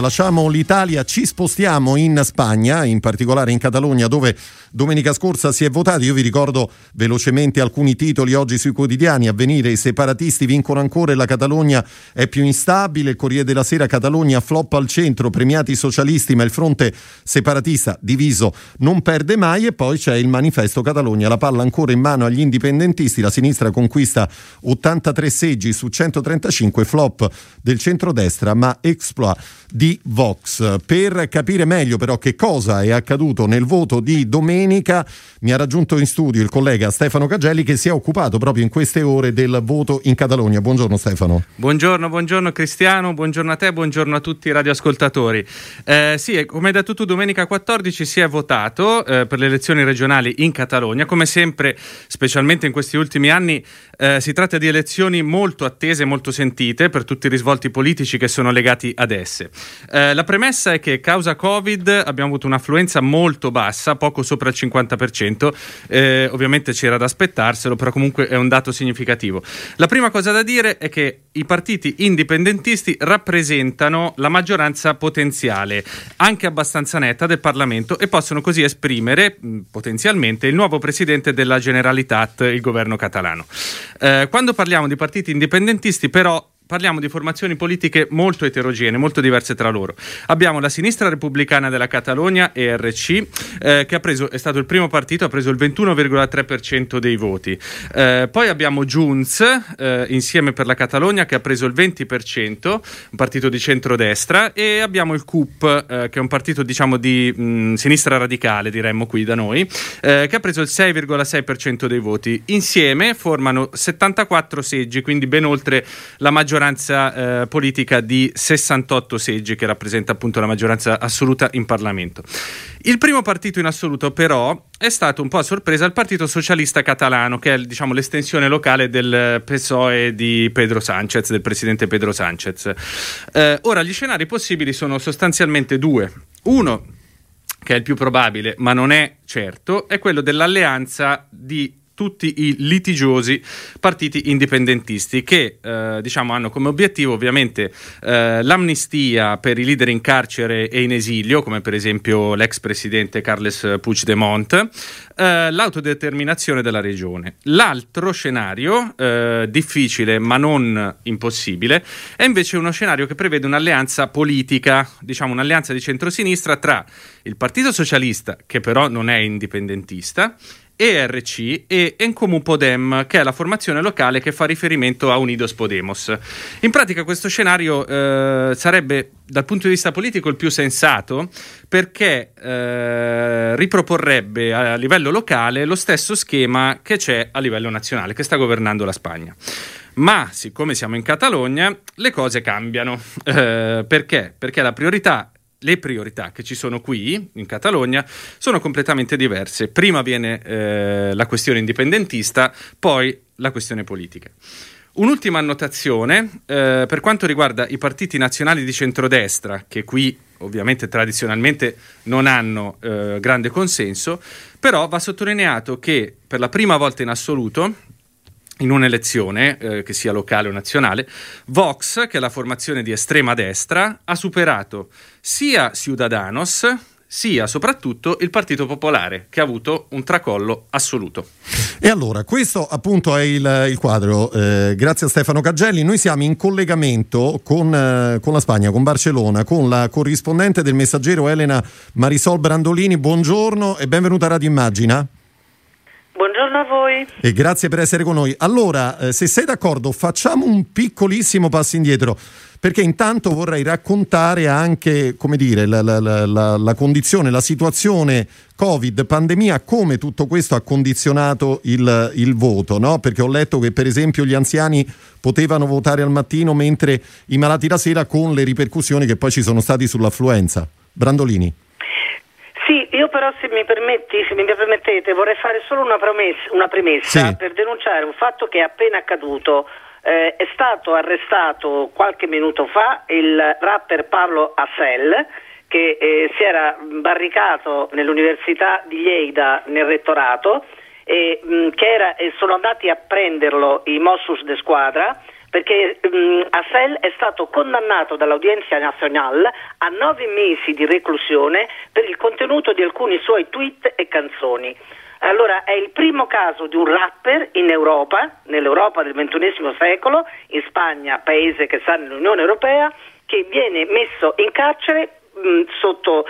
Lasciamo l'Italia, ci spostiamo in Spagna, in particolare in Catalogna, dove domenica scorsa si è votato. Io vi ricordo velocemente alcuni titoli oggi sui quotidiani. Avvenire, i separatisti vincono ancora e la Catalogna è più instabile. Il Corriere della Sera, Catalogna flop al centro, premiati i socialisti, ma il fronte separatista diviso non perde mai. E poi c'è il manifesto Catalogna, la palla ancora in mano agli indipendentisti. La sinistra conquista 83 seggi su 135, flop del centrodestra, ma exploit di Vox. Per capire meglio però che cosa è accaduto nel voto di domenica, mi ha raggiunto in studio il collega Stefano Cagelli che si è occupato proprio in queste ore del voto in Catalogna. Buongiorno Stefano. Buongiorno, buongiorno Cristiano, buongiorno a te, buongiorno a tutti i radioascoltatori. Eh, sì, come hai detto tu, domenica 14 si è votato eh, per le elezioni regionali in Catalogna. Come sempre, specialmente in questi ultimi anni, eh, si tratta di elezioni molto attese, molto sentite per tutti i risvolti politici che sono legati ad esse. Eh, la premessa è che causa Covid abbiamo avuto un'affluenza molto bassa, poco sopra il 50%, eh, ovviamente c'era da aspettarselo, però comunque è un dato significativo. La prima cosa da dire è che i partiti indipendentisti rappresentano la maggioranza potenziale, anche abbastanza netta, del Parlamento e possono così esprimere mh, potenzialmente il nuovo presidente della Generalitat, il governo catalano. Eh, quando parliamo di partiti indipendentisti, però, parliamo di formazioni politiche molto eterogenee, molto diverse tra loro. Abbiamo la sinistra repubblicana della Catalogna, ERC, eh, che preso, è stato il primo partito, ha preso il 21,3% dei voti. Eh, poi abbiamo Junts, eh, insieme per la Catalogna, che ha preso il 20%, un partito di centrodestra, e abbiamo il CUP, eh, che è un partito diciamo di mh, sinistra radicale, diremmo qui da noi, eh, che ha preso il 6,6% dei voti. Insieme formano 74 seggi, quindi ben oltre la maggioranza maggioranza eh, politica di 68 seggi che rappresenta appunto la maggioranza assoluta in Parlamento. Il primo partito in assoluto però è stato un po' a sorpresa il Partito Socialista Catalano, che è diciamo, l'estensione locale del PSOE di Pedro Sánchez, del presidente Pedro Sánchez. Eh, ora, gli scenari possibili sono sostanzialmente due. Uno, che è il più probabile, ma non è certo, è quello dell'alleanza di tutti i litigiosi partiti indipendentisti che eh, diciamo, hanno come obiettivo ovviamente eh, l'amnistia per i leader in carcere e in esilio, come per esempio l'ex presidente Carles Puigdemont, eh, l'autodeterminazione della regione. L'altro scenario, eh, difficile ma non impossibile, è invece uno scenario che prevede un'alleanza politica, diciamo un'alleanza di centrosinistra tra il Partito Socialista, che però non è indipendentista, ERC e Encomú Podem, che è la formazione locale che fa riferimento a Unidos Podemos. In pratica questo scenario eh, sarebbe dal punto di vista politico il più sensato perché eh, riproporrebbe a livello locale lo stesso schema che c'è a livello nazionale, che sta governando la Spagna. Ma siccome siamo in Catalogna, le cose cambiano. Eh, perché? Perché la priorità le priorità che ci sono qui in Catalogna sono completamente diverse. Prima viene eh, la questione indipendentista, poi la questione politica. Un'ultima annotazione eh, per quanto riguarda i partiti nazionali di centrodestra, che qui ovviamente tradizionalmente non hanno eh, grande consenso, però va sottolineato che per la prima volta in assoluto in un'elezione, eh, che sia locale o nazionale, Vox, che è la formazione di estrema destra, ha superato sia Ciudadanos sia soprattutto il Partito Popolare, che ha avuto un tracollo assoluto. E allora, questo appunto è il, il quadro. Eh, grazie a Stefano Caggelli. Noi siamo in collegamento con, eh, con, la Spagna, con Barcellona, con la corrispondente del messaggero Elena Marisol Brandolini. Buongiorno e benvenuta a Radio Immagina. Buongiorno a voi. E grazie per essere con noi. Allora, eh, se sei d'accordo, facciamo un piccolissimo passo indietro, perché intanto vorrei raccontare anche, dire, la, la, la, la condizione, la situazione Covid, pandemia, come tutto questo ha condizionato il, il voto, no? Perché ho letto che per esempio gli anziani potevano votare al mattino mentre i malati la sera con le ripercussioni che poi ci sono stati sull'affluenza. Brandolini. Io però se mi permetti, se mi permettete, vorrei fare solo una, promessa, una premessa sì. per denunciare un fatto che è appena accaduto. Eh, è stato arrestato qualche minuto fa il rapper Pablo Assel che eh, si era barricato nell'Università di Lleida nel rettorato e mh, che era, e sono andati a prenderlo i Mossus de Squadra perché um, Assel è stato condannato dall'Audienza Nazionale a nove mesi di reclusione per il contenuto di alcuni suoi tweet e canzoni. Allora è il primo caso di un rapper in Europa, nell'Europa del XXI secolo, in Spagna, paese che sta nell'Unione Europea, che viene messo in carcere sotto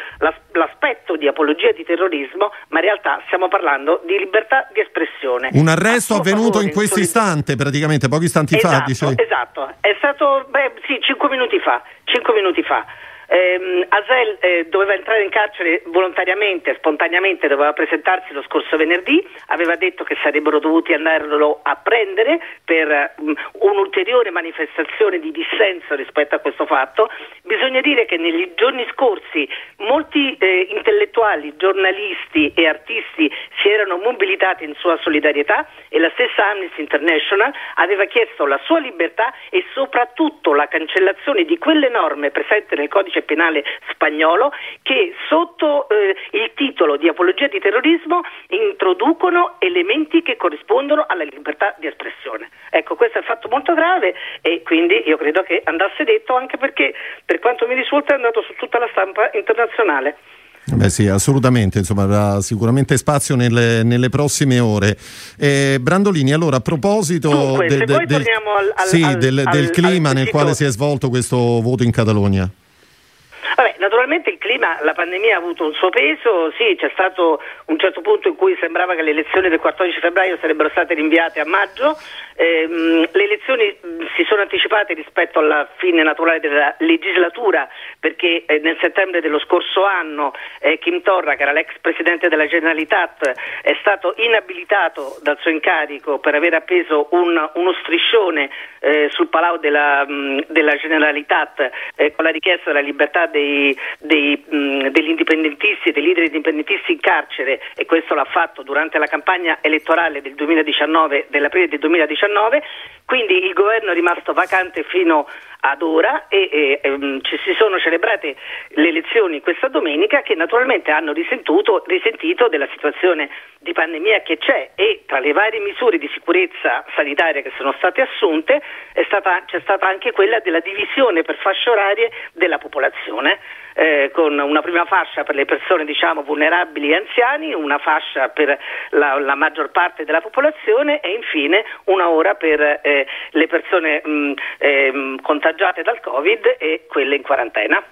l'aspetto di apologia di terrorismo, ma in realtà stiamo parlando di libertà di espressione. Un arresto avvenuto in questo istante, praticamente pochi istanti esatto, fa. Dicevi. Esatto, è stato, beh, sì, cinque minuti fa. Cinque minuti fa. Eh, Asel eh, doveva entrare in carcere volontariamente, spontaneamente, doveva presentarsi lo scorso venerdì, aveva detto che sarebbero dovuti andarlo a prendere per um, un'ulteriore manifestazione di dissenso rispetto a questo fatto. Bisogna dire che negli giorni scorsi molti eh, intellettuali, giornalisti e artisti si erano mobilitati in sua solidarietà e la stessa Amnesty International aveva chiesto la sua libertà e soprattutto la cancellazione di quelle norme presenti nel codice codice penale spagnolo che sotto eh, il titolo di apologia di terrorismo introducono elementi che corrispondono alla libertà di espressione. Ecco, questo è un fatto molto grave e quindi io credo che andasse detto anche perché per quanto mi risulta è andato su tutta la stampa internazionale. Beh sì, assolutamente, insomma, avrà sicuramente spazio nelle, nelle prossime ore. Eh, Brandolini, allora a proposito Dunque, del, del, al, al, sì, del, del clima nel quale si è svolto questo voto in Catalogna. Naturalmente il clima, la pandemia ha avuto un suo peso, sì, c'è stato un certo punto in cui sembrava che le elezioni del 14 febbraio sarebbero state rinviate a maggio, ehm, le elezioni si sono anticipate rispetto alla fine naturale della legislatura perché eh, nel settembre dello scorso anno eh, Kim Torra, che era l'ex presidente della Generalitat, è stato inabilitato dal suo incarico per aver appeso un, uno striscione eh, sul Palau della, mh, della Generalitat eh, con la richiesta della libertà dei dei, mh, degli indipendentisti, dei leader indipendentisti in carcere e questo l'ha fatto durante la campagna elettorale del 2019, dell'aprile del 2019, quindi il governo è rimasto vacante fino ad ora e, e, um, ci si sono celebrate le elezioni questa domenica che naturalmente hanno risentito della situazione di pandemia che c'è e tra le varie misure di sicurezza sanitaria che sono state assunte stata, c'è stata anche quella della divisione per fasce orarie della popolazione eh, con una prima fascia per le persone diciamo, vulnerabili e anziani, una fascia per la, la, maggior parte della popolazione e infine una ora per eh, le persone mh, eh, contagiate dal Covid e quelle in quarantena.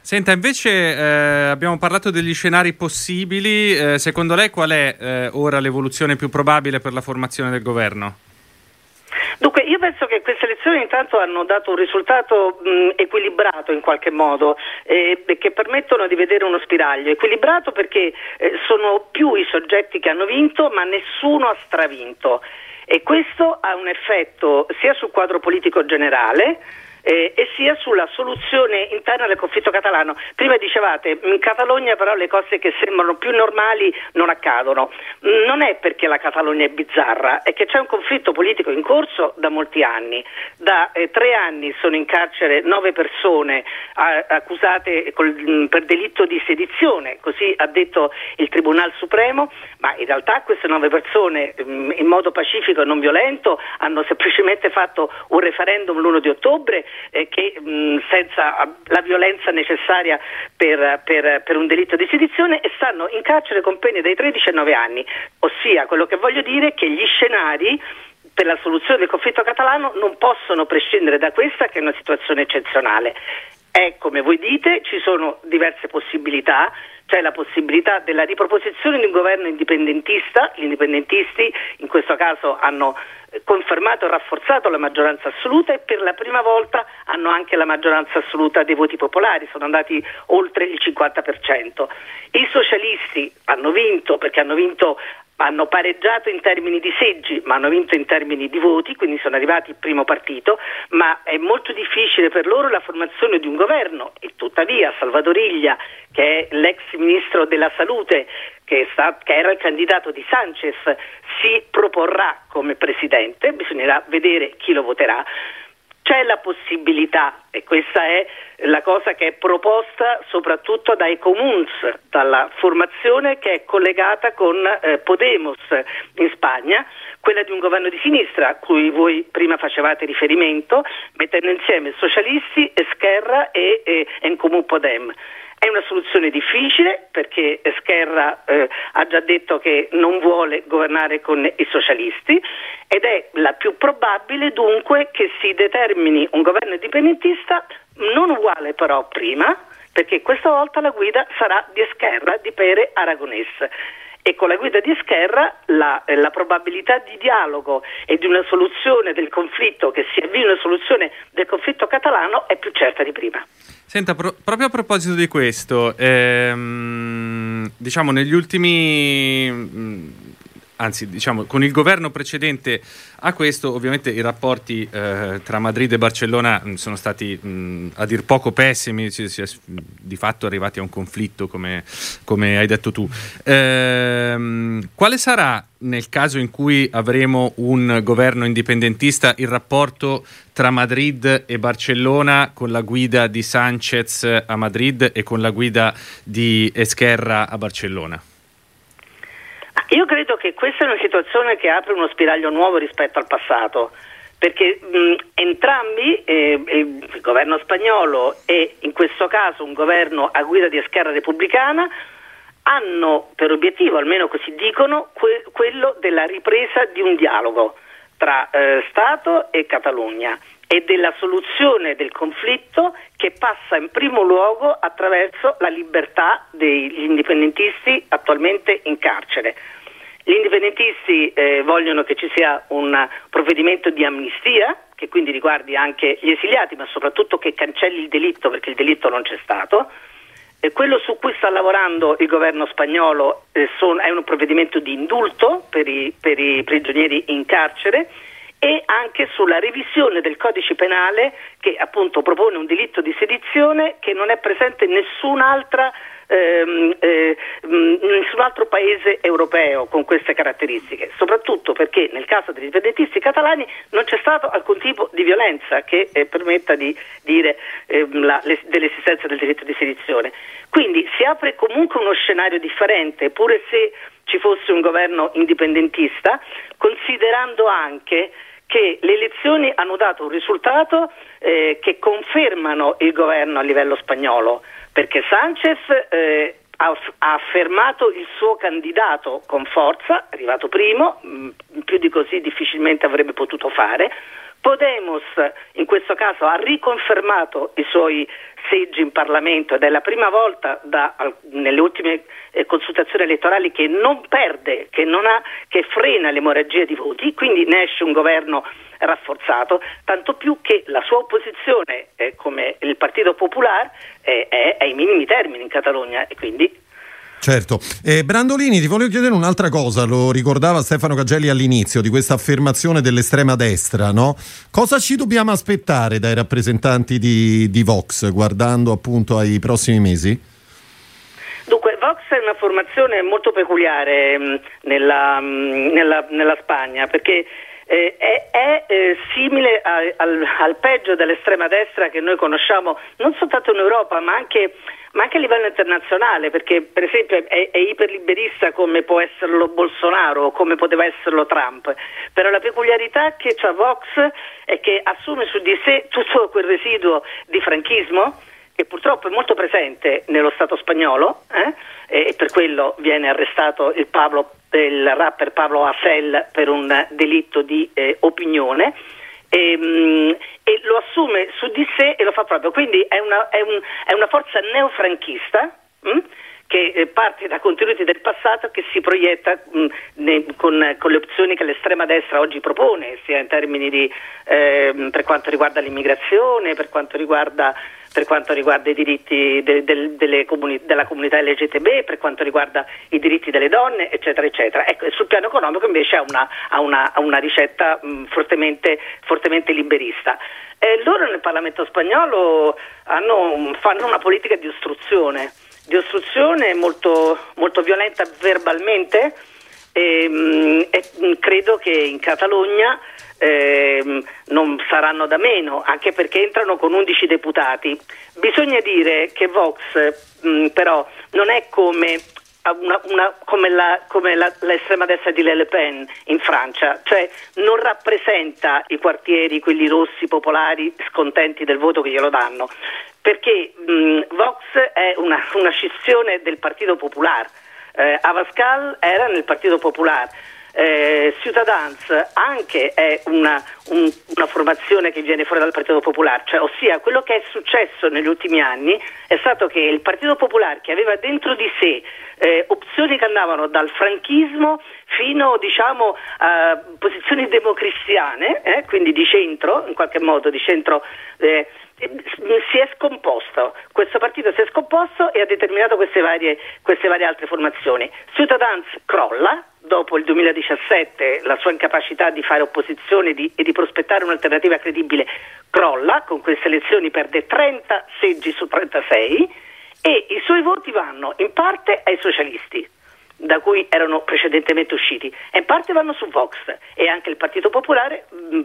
Senta, invece eh, abbiamo parlato degli scenari possibili, eh, secondo lei qual è eh, ora l'evoluzione più probabile per la formazione del governo? Dunque, io penso che queste elezioni intanto hanno dato un risultato mh, equilibrato in qualche modo, eh, che permettono di vedere uno spiraglio. Equilibrato perché eh, sono più i soggetti che hanno vinto, ma nessuno ha stravinto. E questo ha un effetto sia sul quadro politico generale, eh, e sia sulla soluzione interna del conflitto catalano. Prima dicevate in Catalogna però le cose che sembrano più normali non accadono. Non è perché la Catalogna è bizzarra, è che c'è un conflitto politico in corso da molti anni. Da eh, tre anni sono in carcere nove persone a, accusate col, per delitto di sedizione, così ha detto il Tribunale Supremo, ma in realtà queste nove persone mh, in modo pacifico e non violento hanno semplicemente fatto un referendum l'1 di ottobre eh, che mh, senza la violenza necessaria per, per, per, un delitto di sedizione e stanno in carcere con pene dai 13 ai 9 anni. Ossia, quello che voglio dire è che gli scenari per la soluzione del conflitto catalano non possono prescindere da questa che è una situazione eccezionale. E come voi dite ci sono diverse possibilità, c'è la possibilità della riproposizione di un governo indipendentista, gli indipendentisti in questo caso hanno confermato e rafforzato la maggioranza assoluta e per la prima volta hanno anche la maggioranza assoluta dei voti popolari, sono andati oltre il 50%. I socialisti hanno vinto perché hanno vinto hanno pareggiato in termini di seggi, ma hanno vinto in termini di voti, quindi sono arrivati il primo partito, ma è molto difficile per loro la formazione di un governo. E tuttavia Salvadoriglia, che è l'ex ministro della salute, che, sta, che era il candidato di Sanchez, si proporrà come presidente, bisognerà vedere chi lo voterà c'è la possibilità e questa è la cosa che è proposta soprattutto dai comuns, dalla formazione che è collegata con eh, Podemos in Spagna, quella di un governo di sinistra a cui voi prima facevate riferimento, mettendo insieme socialisti, Esquerra e, e Encomú Podem. È una soluzione difficile perché Esquerra eh, ha già detto che non vuole governare con i socialisti ed è la più probabile dunque che si determini un governo indipendentista non uguale però prima perché questa volta la guida sarà di Esquerra, di Pere Aragonés e con la guida di Esquerra la, eh, la, probabilità di dialogo e di una soluzione del conflitto, che si avvii una soluzione del conflitto catalano, è più certa di prima. Senta, pro- proprio a proposito di questo, ehm, diciamo negli ultimi... Anzi diciamo con il governo precedente a questo ovviamente i rapporti eh, tra Madrid e Barcellona mh, sono stati mh, a dir poco pessimi, si, si è di fatto arrivati a un conflitto come, come hai detto tu. Ehm, quale sarà nel caso in cui avremo un governo indipendentista il rapporto tra Madrid e Barcellona con la guida di Sanchez a Madrid e con la guida di Esquerra a Barcellona? Io credo che questa è una situazione che apre uno spiraglio nuovo rispetto al passato, perché mh, entrambi, eh, il governo spagnolo e in questo caso un governo a guida di Esquerra Repubblicana, hanno per obiettivo, almeno così dicono, que- quello della ripresa di un dialogo tra eh, Stato e Catalogna e della soluzione del conflitto che passa in primo luogo attraverso la libertà degli indipendentisti attualmente in carcere. Gli indipendentisti eh, vogliono che ci sia un provvedimento di amnistia che quindi riguardi anche gli esiliati, ma soprattutto che cancelli il delitto perché il delitto non c'è stato. E quello su cui sta lavorando il governo spagnolo eh, son, è un provvedimento di indulto per i, per i prigionieri in carcere e anche sulla revisione del codice penale che appunto propone un delitto di sedizione che non è presente in nessun'altra ehm, eh, nessun altro paese europeo con queste caratteristiche, soprattutto perché nel caso degli indipendentisti catalani non c'è stato alcun tipo di violenza che eh, permetta di dire eh, la, le, dell'esistenza del diritto di sedizione. Quindi si apre comunque uno scenario differente, pure se ci fosse un governo indipendentista, considerando anche che le elezioni hanno dato un risultato eh, che confermano il governo a livello spagnolo perché Sanchez eh, ha, ha, affermato il suo candidato con forza, arrivato primo, mh, mm, più di così difficilmente avrebbe potuto fare. Podemos in questo caso ha riconfermato i suoi seggi in Parlamento ed è la prima volta da, nelle ultime eh, consultazioni elettorali che non perde, che, non ha, che frena l'emorragia di voti, quindi ne esce un governo rafforzato, tanto più che la sua opposizione eh, come il Partito Popolare eh, è ai minimi termini in Catalogna e quindi Certo. Eh, Brandolini, ti volevo chiedere un'altra cosa, lo ricordava Stefano Cagelli all'inizio di questa affermazione dell'estrema destra, no? Cosa ci dobbiamo aspettare dai rappresentanti di, di Vox guardando appunto ai prossimi mesi? Dunque, Vox è una formazione molto peculiare mh, mm, nella, mh, mm, nella, nella Spagna perché eh, è, è eh, simile a, al, al, peggio dell'estrema destra che noi conosciamo non soltanto in Europa ma anche, ma anche a livello internazionale perché per esempio è, è, iperliberista come può esserlo Bolsonaro o come poteva esserlo Trump. Però la peculiarità che ha Vox è che assume su di sé tutto quel residuo di franchismo che purtroppo è molto presente nello Stato spagnolo eh? e per quello viene arrestato il, Pablo, il rapper Pablo Hassel per un delitto di eh, opinione e, mh, mm, e, lo assume su di sé e lo fa proprio, quindi è una, è un, è una forza neofranchista mh? Mm, che eh, parte da contenuti del passato che si proietta mh, mm, ne, con, con, le opzioni che l'estrema destra oggi propone, sia in termini di, eh, per quanto riguarda l'immigrazione, per quanto riguarda per quanto riguarda i diritti de, de, comuni, della comunità LGTB, per quanto riguarda i diritti delle donne, eccetera, eccetera. Ecco, sul piano economico invece ha una, ha una, ha una ricetta mh, fortemente, fortemente, liberista. Eh, loro nel Parlamento spagnolo hanno, fanno una politica di ostruzione, di ostruzione molto, molto violenta verbalmente e, mm, e mm, credo che in Catalogna eh, non saranno da meno, anche perché entrano con 11 deputati. Bisogna dire che Vox mh, mm, però non è come una, una, come, la, come la, l'estrema destra di Le Pen in Francia, cioè non rappresenta i quartieri, quelli rossi, popolari, scontenti del voto che glielo danno, perché mh, Vox è una, una scissione del Partito Popolare, eh, Avascal era nel Partito Popolare eh, Ciutadans anche è una, un, una, formazione che viene fuori dal Partito Popolare, cioè, ossia quello che è successo negli ultimi anni è stato che il Partito Popolare che aveva dentro di sé eh, opzioni che andavano dal franchismo fino diciamo, a posizioni democristiane, eh, quindi di centro, in qualche modo di centro eh, si è scomposto, questo partito si è scomposto e ha determinato queste varie, queste varie altre formazioni. Ciutadans crolla, dopo il 2017 la sua incapacità di fare opposizione di, e di prospettare un'alternativa credibile crolla, con queste elezioni perde 30 seggi su 36 e i suoi voti vanno in parte ai socialisti da cui erano precedentemente usciti e in parte vanno su Vox e anche il Partito Popolare mh,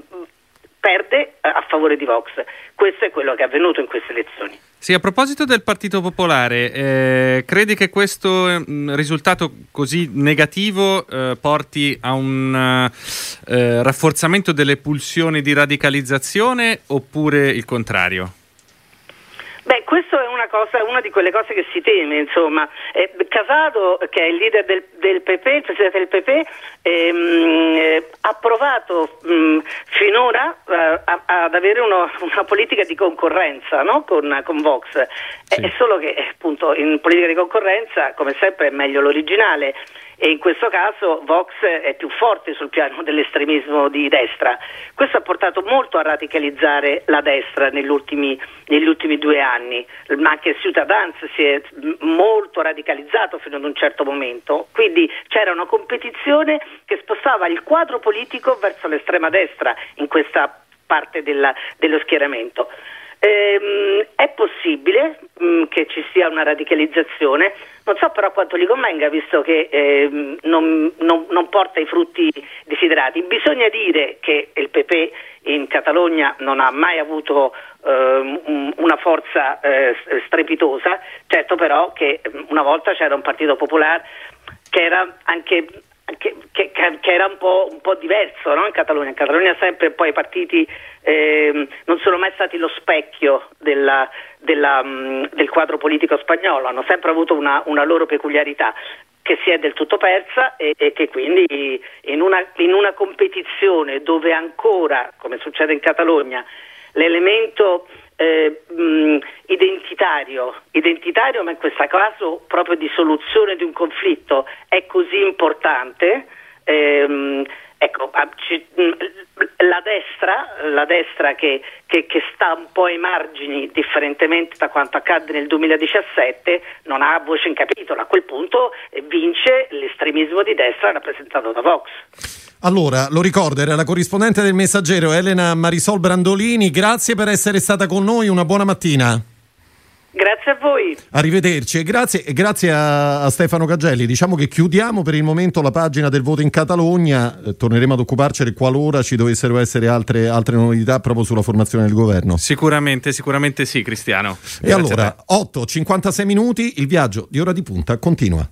perde eh, a favore di Vox. Questo è quello che è avvenuto in queste elezioni. Sì, a proposito del Partito Popolare, eh, credi che questo eh, risultato così negativo eh, porti a un eh, rafforzamento delle pulsioni di radicalizzazione oppure il contrario? Beh, questo è una, cosa, una di quelle cose che si teme, insomma. Eh, Casado, che è il leader del, del PP, il presidente del PP, ehm, eh, ha provato mh, finora eh, a, ad avere uno, una politica di concorrenza no? con, con, Vox. Sì. È solo che appunto in politica di concorrenza, come sempre, è meglio l'originale e in questo caso Vox è più forte sul piano dell'estremismo di destra. Questo ha portato molto a radicalizzare la destra negli ultimi, negli ultimi due anni, ma anche Ciutadans si è molto radicalizzato fino ad un certo momento, quindi c'era una competizione che spostava il quadro politico verso l'estrema destra in questa parte della, dello schieramento. Ehm, è possibile mh, mm, che ci sia una radicalizzazione, non so però quanto gli convenga visto che ehm, non, non, non, porta i frutti desiderati. Bisogna dire che il PP in Catalogna non ha mai avuto ehm, una forza eh, strepitosa, certo però che una volta c'era un partito popolare che era anche che, che, che, era un po', un po diverso no? in Catalogna. In Catalogna sempre poi i partiti eh, non sono mai stati lo specchio della, della, mh, del quadro politico spagnolo, hanno sempre avuto una, una, loro peculiarità che si è del tutto persa e, e che quindi in una, in una competizione dove ancora, come succede in Catalogna, l'elemento eh, identitario, identitario ma in questo caso proprio di soluzione di un conflitto è così importante. Ehm, ecco, la destra, la destra che, che, che, sta un po' ai margini, differentemente da quanto accadde nel 2017, non ha voce in capitolo. A quel punto vince l'estremismo di destra rappresentato da Vox. Allora, lo ricordo, era la corrispondente del Messaggero Elena Marisol Brandolini. Grazie per essere stata con noi, una buona mattina. Grazie a voi. Arrivederci e grazie, e grazie a, a, Stefano Cagelli. Diciamo che chiudiamo per il momento la pagina del voto in Catalogna, eh, torneremo ad occuparcene qualora ci dovessero essere altre, altre, novità proprio sulla formazione del governo. Sicuramente, sicuramente sì, Cristiano. E grazie allora, 8, 56 minuti, il viaggio di ora di punta continua.